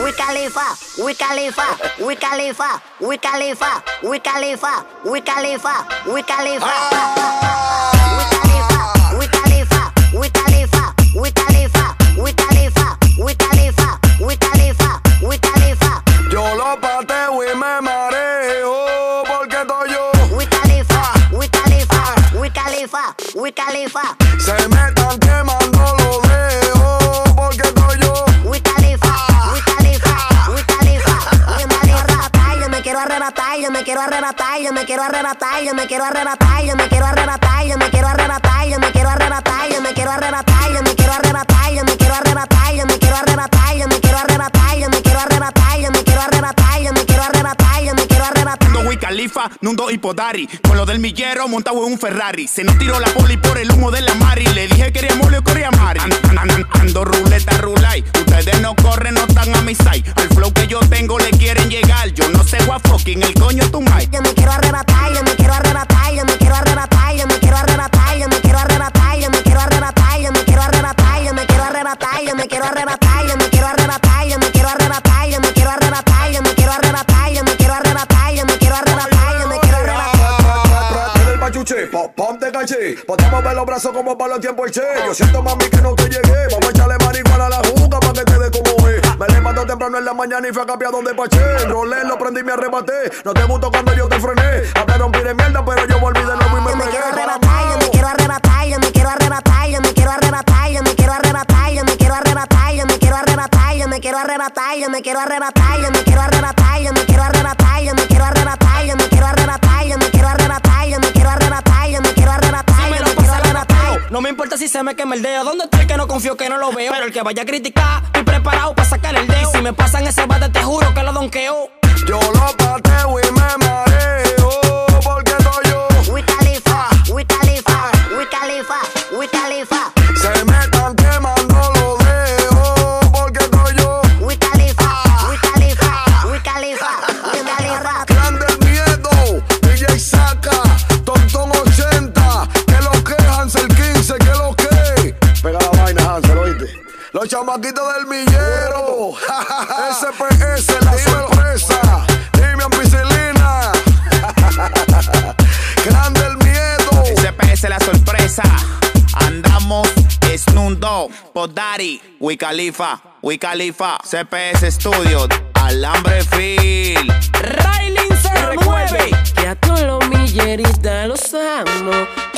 Califa, we califa, we califa, we califa, we califa, we califa, we califa, we califa, we califa, we califa, we califa, we califa, we califa, we califa, we califa, we califa, we califa, we califa, yo lo parte, we me mareo, porque estoy yo, we califa, we califa, we califa, we califa, we califa, se metan quemando los. Me quiero arrebatar, yo me quiero arrebatar, yo me quiero arrebatar, yo me quiero arrebatar, yo me quiero arrebatar, yo me quiero arrebatar, yo me quiero arrebatar, yo me quiero arrebatar, yo me quiero arrebatar, yo me quiero arrebatar, yo me quiero arrebatar, yo me quiero arrebatar, yo me quiero arrebatar, yo me quiero arrebatar, yo me quiero arrebatar. Wiz Khalifa, Nundo y Podari. Con lo del millero montado en un Ferrari. Se nos tiró la poli por el humo de la Mari. Le dije que quería mole o quería Mari. An- an- an- ando ruleta, rulay. Ustedes no corren, no están a mi side. Fucking el coño tu mai. Yo me quiero arrebatar, yo me quiero arrebatar, yo me quiero arrebatar, yo me quiero arrebatar, yo me quiero arrebatar, yo me quiero arrebatar, yo me quiero arrebatar, yo me quiero arrebatar, yo me quiero arrebatar, yo me quiero arrebatar, yo me quiero arrebatar, yo me quiero arrebatar, yo me quiero arrebatar, yo me quiero arrebatar, yo me quiero arrebatar, yo me quiero arrebatar. Ponte caché. Podemos ver los brazos como para los tiempos el che. Yo siento mami que no te llegué. Me levanto temprano en la mañana y fui a capiar donde paché. Enrolé, lo prendí y me arrebaté. No te gustó cuando yo te frené. Hablaron pide mierda, pero yo volví de nuevo y me Yo me quiero arrebatar, yo me quiero arrebatar, yo me quiero arrebatar, yo me quiero arrebatar, yo me quiero arrebatar, yo me quiero arrebatar, yo me quiero arrebatar, yo me quiero arrebatar, yo me quiero arrebatar, yo me quiero arrebatar, yo me quiero arrebatar, yo me quiero arrebatar, yo me No me importa si se me quema el dedo. ¿Dónde está el que no confío que no lo veo? Pero el que vaya a criticar, estoy preparado para sacar el dedo. Si me pasan ese bate, Los chamaquitos del millero, SPS, la sorpresa, dime ampicilina. Grande el miedo. SPS la sorpresa. Andamos Snundo, Podari, Wiz Khalifa, CPS Studio, Alambre Phil. Railin se remueve. Que a todos los milleristas los amo.